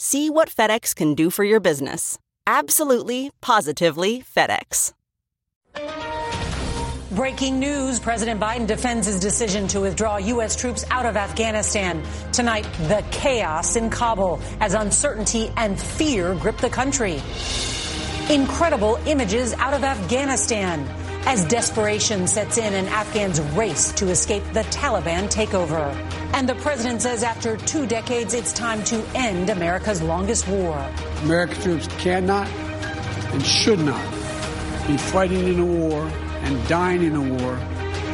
See what FedEx can do for your business. Absolutely, positively FedEx. Breaking news President Biden defends his decision to withdraw U.S. troops out of Afghanistan. Tonight, the chaos in Kabul as uncertainty and fear grip the country. Incredible images out of Afghanistan as desperation sets in and Afghans race to escape the Taliban takeover. And the president says after two decades, it's time to end America's longest war. American troops cannot and should not be fighting in a war and dying in a war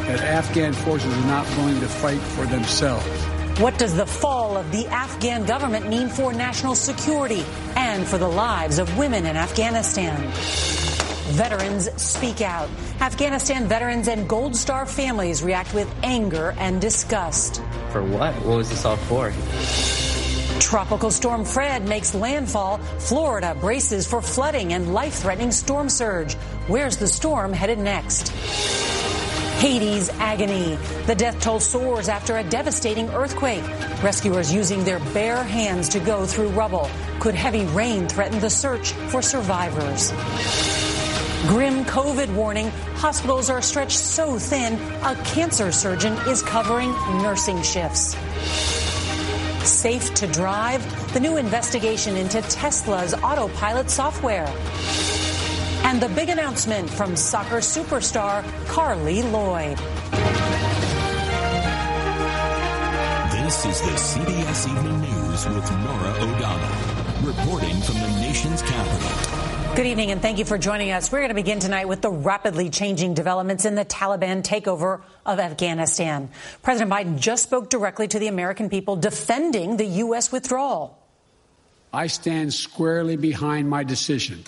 that Afghan forces are not willing to fight for themselves. What does the fall of the Afghan government mean for national security and for the lives of women in Afghanistan? Veterans speak out. Afghanistan veterans and Gold Star families react with anger and disgust. For what? What was this all for? Tropical storm Fred makes landfall. Florida braces for flooding and life threatening storm surge. Where's the storm headed next? Haiti's agony. The death toll soars after a devastating earthquake. Rescuers using their bare hands to go through rubble. Could heavy rain threaten the search for survivors? Grim COVID warning. Hospitals are stretched so thin, a cancer surgeon is covering nursing shifts. Safe to drive? The new investigation into Tesla's autopilot software. And the big announcement from soccer superstar Carli Lloyd. This is the CBS Evening News with Norah O'Donnell, reporting from the nation's capital. Good evening and thank you for joining us. We're going to begin tonight with the rapidly changing developments in the Taliban takeover of Afghanistan. President Biden just spoke directly to the American people defending the U.S. withdrawal. I stand squarely behind my decision.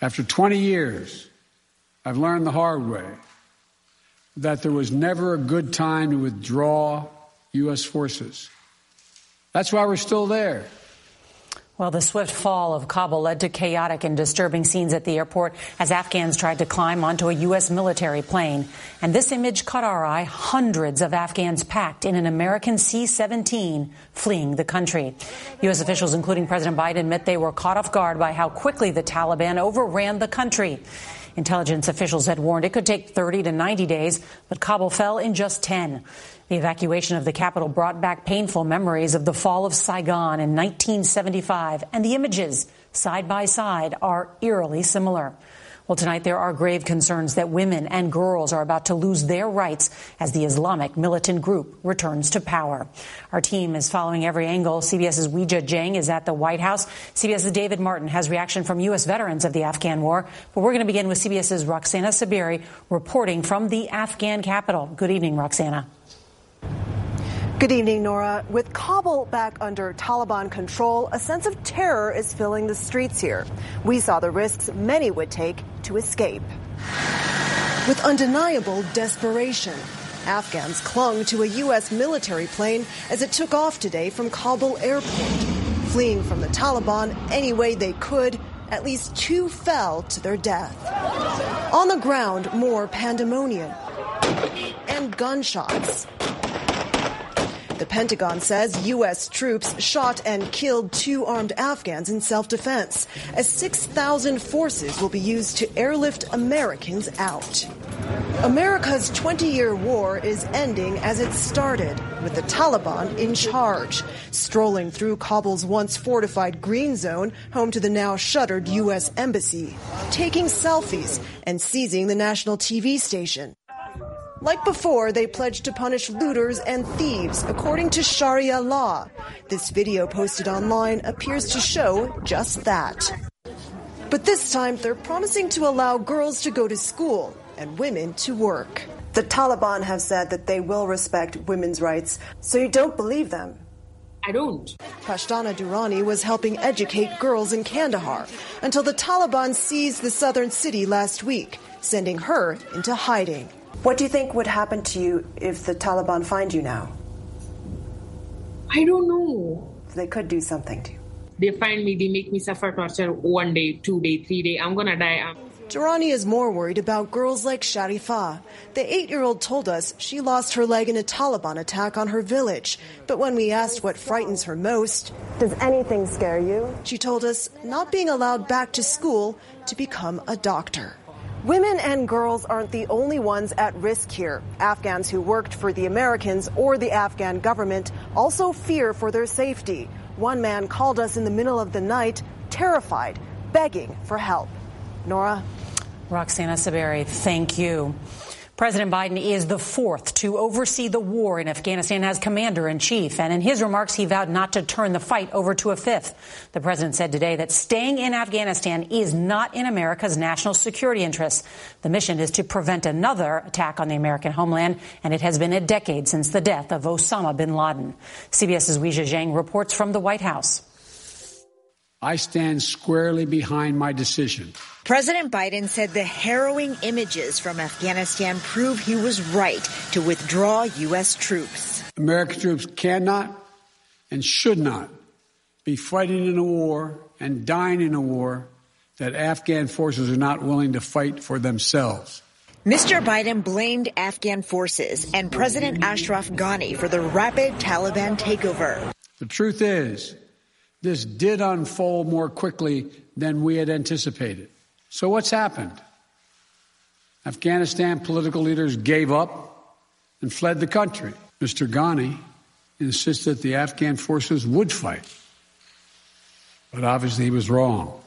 After 20 years, I've learned the hard way that there was never a good time to withdraw U.S. forces. That's why we're still there. Well, the swift fall of Kabul led to chaotic and disturbing scenes at the airport as Afghans tried to climb onto a U.S. military plane. And this image caught our eye hundreds of Afghans packed in an American C 17 fleeing the country. U.S. officials, including President Biden, admit they were caught off guard by how quickly the Taliban overran the country. Intelligence officials had warned it could take 30 to 90 days, but Kabul fell in just 10. The evacuation of the capital brought back painful memories of the fall of Saigon in 1975, and the images, side by side, are eerily similar. Well, tonight there are grave concerns that women and girls are about to lose their rights as the Islamic militant group returns to power. Our team is following every angle. CBS's Weijia Jiang is at the White House. CBS's David Martin has reaction from U.S. veterans of the Afghan war. But we're going to begin with CBS's Roxana Saberi reporting from the Afghan capital. Good evening, Roxana. Good evening, Norah. With Kabul back under Taliban control, a sense of terror is filling the streets here. We saw the risks many would take to escape. With undeniable desperation, Afghans clung to a U.S. military plane as it took off today from Kabul airport, fleeing from the Taliban any way they could at least two fell to their death. On the ground, more pandemonium and gunshots. The Pentagon says U.S. troops shot and killed two armed Afghans in self defense, as 6,000 forces will be used to airlift Americans out. America's 20 year war is ending as it started, with the Taliban in charge, strolling through Kabul's once fortified green zone, home to the now shuttered U.S. Embassy, taking selfies and seizing the national TV station. Like before, they pledged to punish looters and thieves according to Sharia law. This video posted online appears to show just that. But this time, they're promising to allow girls to go to school and women to work. The Taliban have said that they will respect women's rights, so you don't believe them. I don't. Pashtana Durrani was helping educate girls in Kandahar until the Taliban seized the southern city last week, sending her into hiding. What do you think would happen to you if the Taliban find you now? I don't know. They could do something to you. They find me, they make me suffer torture one day, two day, three day. I'm gonna die. I'm- Durrani is more worried about girls like Sharifah. The eight year old told us she lost her leg in a Taliban attack on her village. But when we asked what frightens her most, does anything scare you? She told us not being allowed back to school to become a doctor. Women and girls aren't the only ones at risk here. Afghans who worked for the Americans or the Afghan government also fear for their safety. One man called us in the middle of the night, terrified, begging for help. Norah? Roxana Saberi, thank you. President Biden is the fourth to oversee the war in Afghanistan as commander in chief. And in his remarks, he vowed not to turn the fight over to a fifth. The president said today that staying in Afghanistan is not in America's national security interests. The mission is to prevent another attack on the American homeland, and it has been a decade since the death of Osama bin Laden. CBS's Weijia Jiang reports from the White House. I stand squarely behind my decision. President Biden said the harrowing images from Afghanistan prove he was right to withdraw U.S. troops. American troops cannot and should not be fighting in a war and dying in a war that Afghan forces are not willing to fight for themselves. Mr. Biden blamed Afghan forces and President Ashraf Ghani for the rapid Taliban takeover. The truth is, this did unfold more quickly than we had anticipated. So, what's happened? Afghanistan political leaders gave up and fled the country. Mr. Ghani insisted that the Afghan forces would fight. But obviously, he was wrong.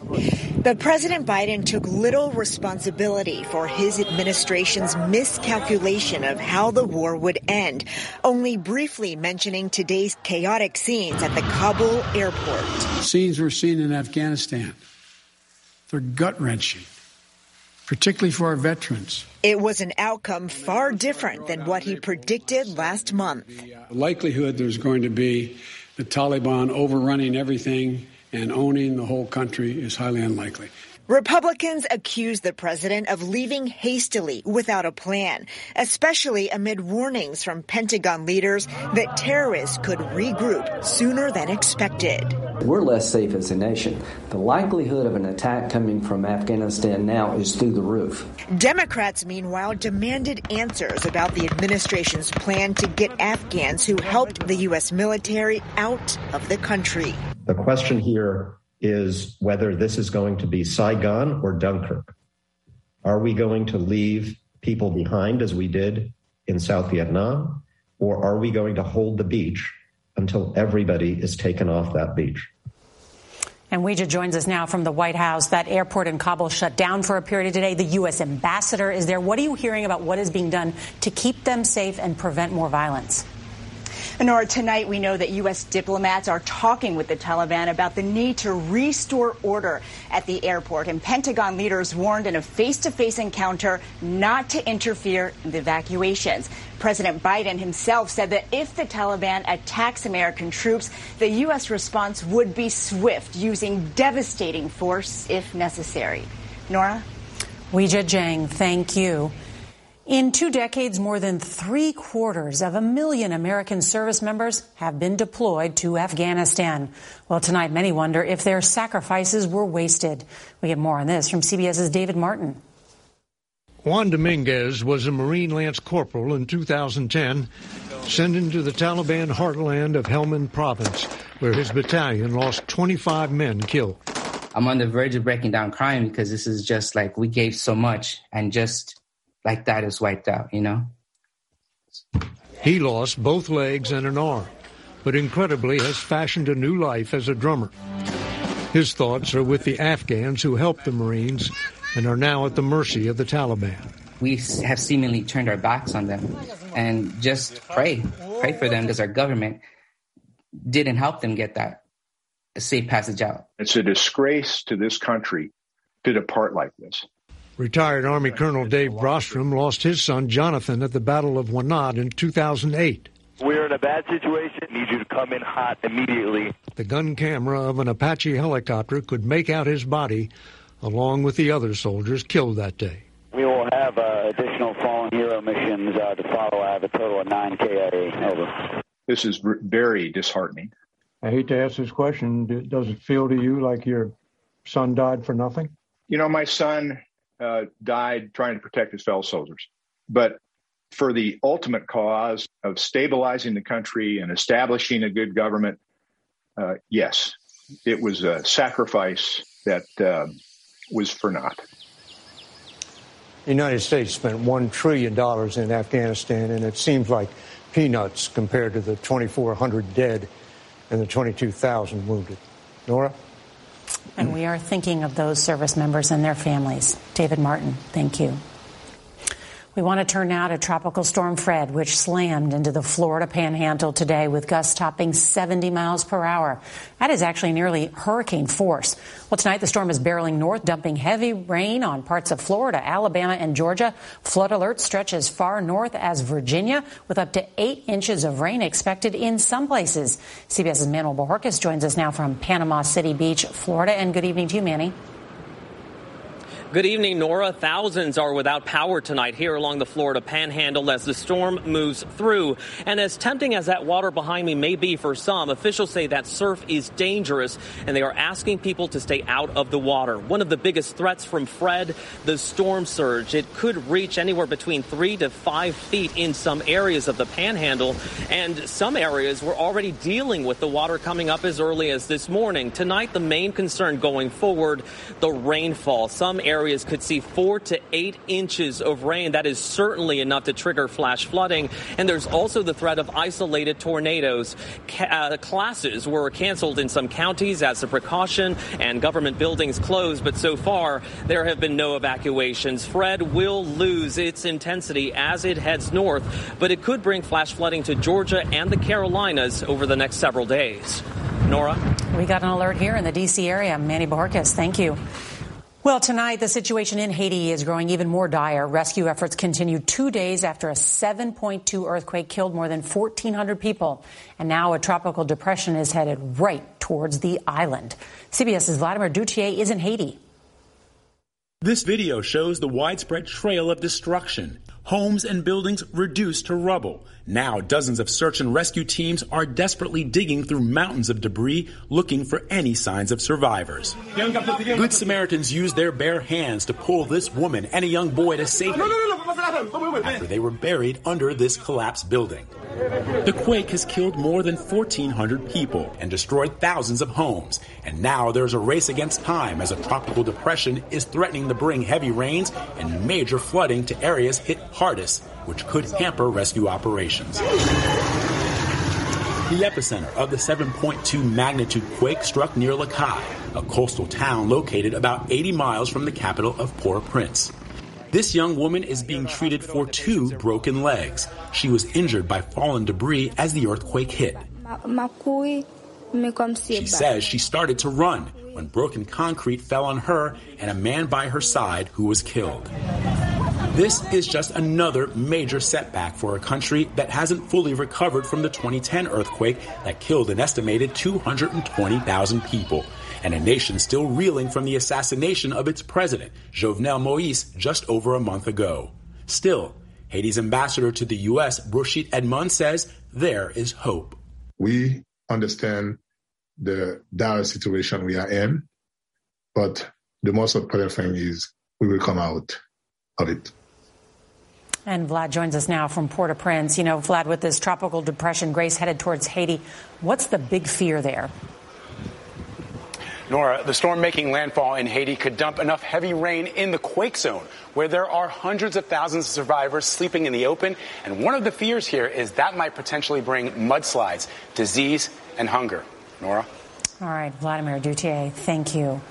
But President Biden took little responsibility for his administration's miscalculation of how the war would end, only briefly mentioning today's chaotic scenes at the Kabul airport. Scenes we're seeing in Afghanistan, they're gut wrenching, particularly for our veterans. It was an outcome far different than what he predicted last month. The likelihood there's going to be the Taliban overrunning everything and owning the whole country is highly unlikely. Republicans accuse the president of leaving hastily without a plan, especially amid warnings from Pentagon leaders that terrorists could regroup sooner than expected. We're less safe as a nation. The likelihood of an attack coming from Afghanistan now is through the roof. Democrats, meanwhile, demanded answers about the administration's plan to get Afghans who helped the U.S. military out of the country. The question here is whether this is going to be Saigon or Dunkirk. Are we going to leave people behind as we did in South Vietnam, or are we going to hold the beach until everybody is taken off that beach? And Weijia joins us now from the White House. That airport in Kabul shut down for a period today. The U.S. ambassador is there. What are you hearing about what is being done to keep them safe and prevent more violence? Norah, tonight we know that U.S. diplomats are talking with the Taliban about the need to restore order at the airport. And Pentagon leaders warned in a face to face encounter not to interfere in the evacuations. President Biden himself said that if the Taliban attacks American troops, the U.S. response would be swift, using devastating force if necessary. Norah? Weijia Jiang, thank you. In two decades, more than three quarters of a million American service members have been deployed to Afghanistan. Well, tonight, many wonder if their sacrifices were wasted. We get more on this from CBS's David Martin. Juan Dominguez was a Marine Lance Corporal in 2010, sent into the Taliban heartland of Helmand Province, where his battalion lost 25 men killed. I'm on the verge of breaking down crying because this is just like we gave so much and just like that is wiped out, you know? He lost both legs and an arm, but incredibly has fashioned a new life as a drummer. His thoughts are with the Afghans who helped the Marines and are now at the mercy of the Taliban. We have seemingly turned our backs on them and just pray, pray for them because our government didn't help them get that safe passage out. It's a disgrace to this country to depart like this. Retired Army Colonel Dave Brostrom lost his son Jonathan at the Battle of Wanat in 2008. We're in a bad situation. Need you to come in hot immediately. The gun camera of an Apache helicopter could make out his body along with the other soldiers killed that day. We will have uh, additional fallen hero missions uh, to follow. I have a total of nine KIA. Over. This is very disheartening. I hate to ask this question. Does it feel to you like your son died for nothing? You know, my son uh, died trying to protect his fellow soldiers. But for the ultimate cause of stabilizing the country and establishing a good government, uh, yes, it was a sacrifice that uh, was for naught. The United States spent $1 trillion in Afghanistan, and it seems like peanuts compared to the 2,400 dead and the 22,000 wounded. Norah? And we are thinking of those service members and their families. David Martin, thank you. We want to turn now to Tropical Storm Fred, which slammed into the Florida panhandle today with gusts topping 70 miles per hour. That is actually nearly hurricane force. Well, tonight the storm is barreling north, dumping heavy rain on parts of Florida, Alabama, and Georgia. Flood alert stretch as far north as Virginia, with up to eight inches of rain expected in some places. CBS's Manuel Bojorquez joins us now from Panama City Beach, Florida. And good evening to you, Manny. Good evening, Norah. Thousands are without power tonight here along the Florida panhandle as the storm moves through. And as tempting as that water behind me may be for some, officials say that surf is dangerous and they are asking people to stay out of the water. One of the biggest threats from Fred, the storm surge. It could reach anywhere between three to five feet in some areas of the panhandle. And some areas were already dealing with the water coming up as early as this morning. Tonight, the main concern going forward, the rainfall. Some areas areas could see four to eight inches of rain. That is certainly enough to trigger flash flooding. And there's also the threat of isolated tornadoes. Ca- uh, classes were canceled in some counties as a precaution and government buildings closed. But so far, there have been no evacuations. Fred will lose its intensity as it heads north, but it could bring flash flooding to Georgia and the Carolinas over the next several days. Norah? We got an alert here in the D.C. area. Manny Bojorquez, thank you. Well, tonight, the situation in Haiti is growing even more dire. Rescue efforts continue two days after a 7.2 earthquake killed more than 1,400 people. And now a tropical depression is headed right towards the island. CBS's Vladimir Duthiers is in Haiti. This video shows the widespread trail of destruction. Homes and buildings reduced to rubble. Now, dozens of search and rescue teams are desperately digging through mountains of debris looking for any signs of survivors. Good Samaritans used their bare hands to pull this woman and a young boy to safety after they were buried under this collapsed building. The quake has killed more than 1,400 people and destroyed thousands of homes. And now there's a race against time as a tropical depression is threatening to bring heavy rains and major flooding to areas hit hardest which could hamper rescue operations. The epicenter of the 7.2 magnitude quake struck near Cayes, a coastal town located about 80 miles from the capital of Port-au-Prince. This young woman is being treated for two broken legs. She was injured by fallen debris as the earthquake hit. She says she started to run when broken concrete fell on her and a man by her side who was killed. This is just another major setback for a country that hasn't fully recovered from the 2010 earthquake that killed an estimated 220,000 people, and a nation still reeling from the assassination of its president, Jovenel Moise, just over a month ago. Still, Haiti's ambassador to the U.S., Bocchit Edmond, says there is hope. We understand the dire situation we are in, but the most important thing is we will come out of it. And Vlad joins us now from Port-au-Prince. You know, Vlad, with this tropical depression, Grace headed towards Haiti. What's the big fear there? Norah, the storm making landfall in Haiti could dump enough heavy rain in the quake zone, where there are hundreds of thousands of survivors sleeping in the open. And one of the fears here is that might potentially bring mudslides, disease, and hunger. Norah? All right, Vladimir Duthiers, thank you.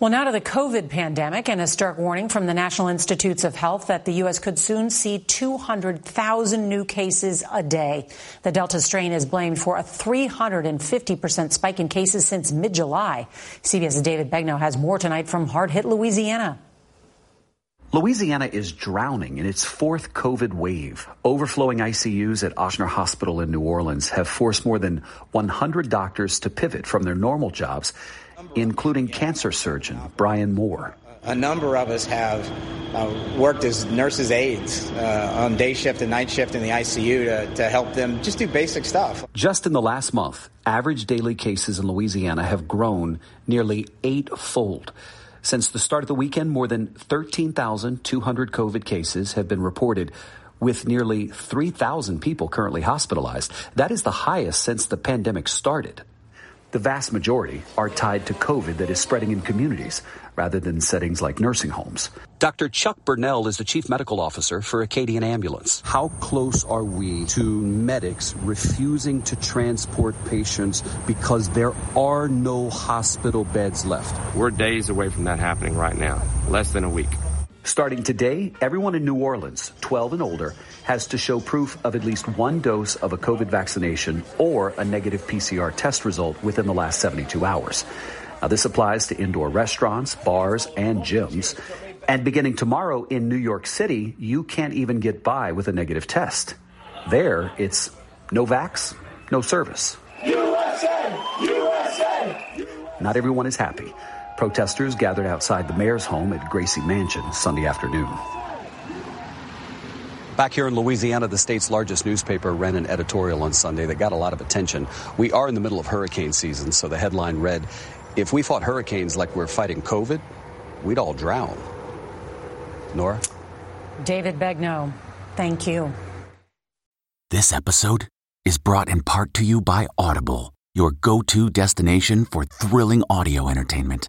Well, now to the COVID pandemic and a stark warning from the National Institutes of Health that the U.S. could soon see 200,000 new cases a day. The Delta strain is blamed for a 350% spike in cases since mid-July. CBS's David Begnaud has more tonight from hard-hit Louisiana. Louisiana is drowning in its fourth COVID wave. Overflowing ICUs at Ochsner Hospital in New Orleans have forced more than 100 doctors to pivot from their normal jobs including cancer surgeon Brian Moore. A number of us have uh, worked as nurses' aides uh, on day shift and night shift in the ICU to, to help them just do basic stuff. Just in the last month, average daily cases in Louisiana have grown nearly eightfold. Since the start of the weekend, more than 13,200 COVID cases have been reported, with nearly 3,000 people currently hospitalized. That is the highest since the pandemic started. The vast majority are tied to COVID that is spreading in communities rather than settings like nursing homes. Dr. Chuck Burnell is the chief medical officer for Acadian Ambulance. How close are we to medics refusing to transport patients because there are no hospital beds left? We're days away from that happening right now, less than a week. Starting today, everyone in New Orleans, 12 and older, has to show proof of at least one dose of a COVID vaccination or a negative PCR test result within the last 72 hours. Now, this applies to indoor restaurants, bars, and gyms. And beginning tomorrow in New York City, you can't even get by with a negative test. There, it's no vax, no service. USA! USA! Not everyone is happy. Protesters gathered outside the mayor's home at Gracie Mansion Sunday afternoon. Back here in Louisiana, the state's largest newspaper ran an editorial on Sunday that got a lot of attention. We are in the middle of hurricane season, so the headline read If we fought hurricanes like we're fighting COVID, we'd all drown. Norah? David Begnaud, thank you. This episode is brought in part to you by Audible, your go to destination for thrilling audio entertainment.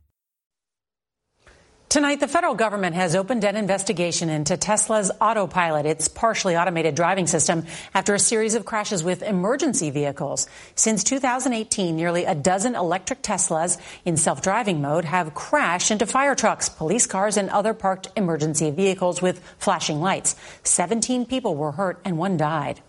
Tonight, the federal government has opened an investigation into Tesla's autopilot, its partially automated driving system, after a series of crashes with emergency vehicles. Since 2018, nearly a dozen electric Teslas in self-driving mode have crashed into fire trucks, police cars, and other parked emergency vehicles with flashing lights. 17 people were hurt and one died.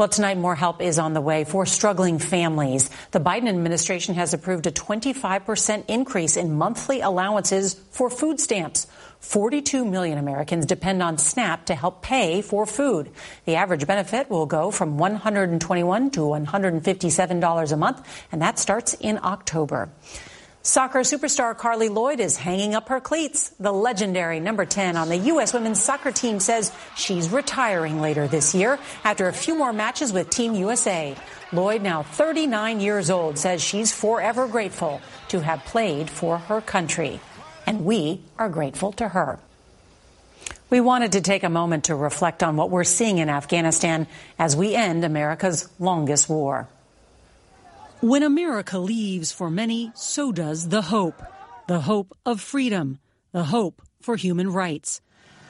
Well, tonight, more help is on the way for struggling families. The Biden administration has approved a 25% increase in monthly allowances for food stamps. 42 million Americans depend on SNAP to help pay for food. The average benefit will go from $121 to $157 a month, and that starts in October. Soccer superstar Carli Lloyd is hanging up her cleats. The legendary number 10 on the U.S. women's soccer team says she's retiring later this year after a few more matches with Team USA. Lloyd, now 39 years old, says she's forever grateful to have played for her country. And we are grateful to her. We wanted to take a moment to reflect on what we're seeing in Afghanistan as we end America's longest war. When America leaves for many, so does the hope. The hope of freedom, the hope for human rights.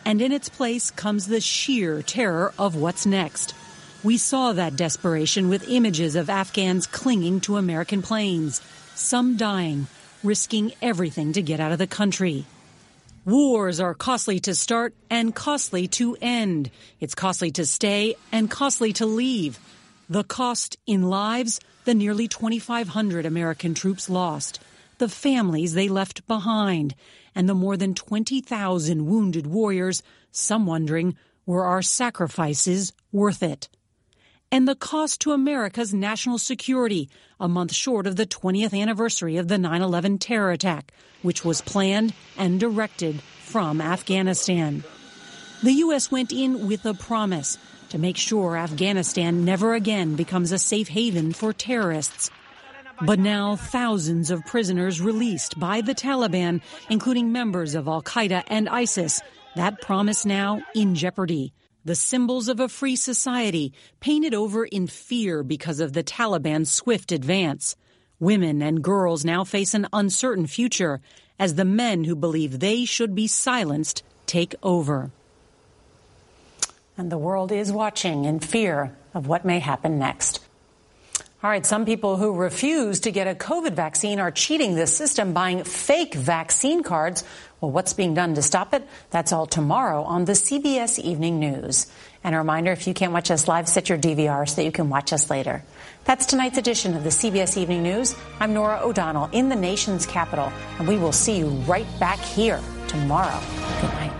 And in its place comes the sheer terror of what's next. We saw that desperation with images of Afghans clinging to American planes, some dying, risking everything to get out of the country. Wars are costly to start and costly to end. It's costly to stay and costly to leave. The cost in lives, the nearly 2,500 American troops lost, the families they left behind, and the more than 20,000 wounded warriors, some wondering, were our sacrifices worth it? And the cost to America's national security, a month short of the 20th anniversary of the 9 11 terror attack, which was planned and directed from Afghanistan. The U.S. went in with a promise to make sure Afghanistan never again becomes a safe haven for terrorists. But now thousands of prisoners released by the Taliban, including members of Al Qaeda and ISIS, that promise now in jeopardy. The symbols of a free society painted over in fear because of the Taliban's swift advance. Women and girls now face an uncertain future as the men who believe they should be silenced take over. And the world is watching in fear of what may happen next. All right, some people who refuse to get a COVID vaccine are cheating the system, buying fake vaccine cards. Well, what's being done to stop it? That's all tomorrow on the CBS Evening News. And a reminder, if you can't watch us live, set your DVR so that you can watch us later. That's tonight's edition of the CBS Evening News. I'm Norah O'Donnell in the nation's capital, and we will see you right back here tomorrow. Good night.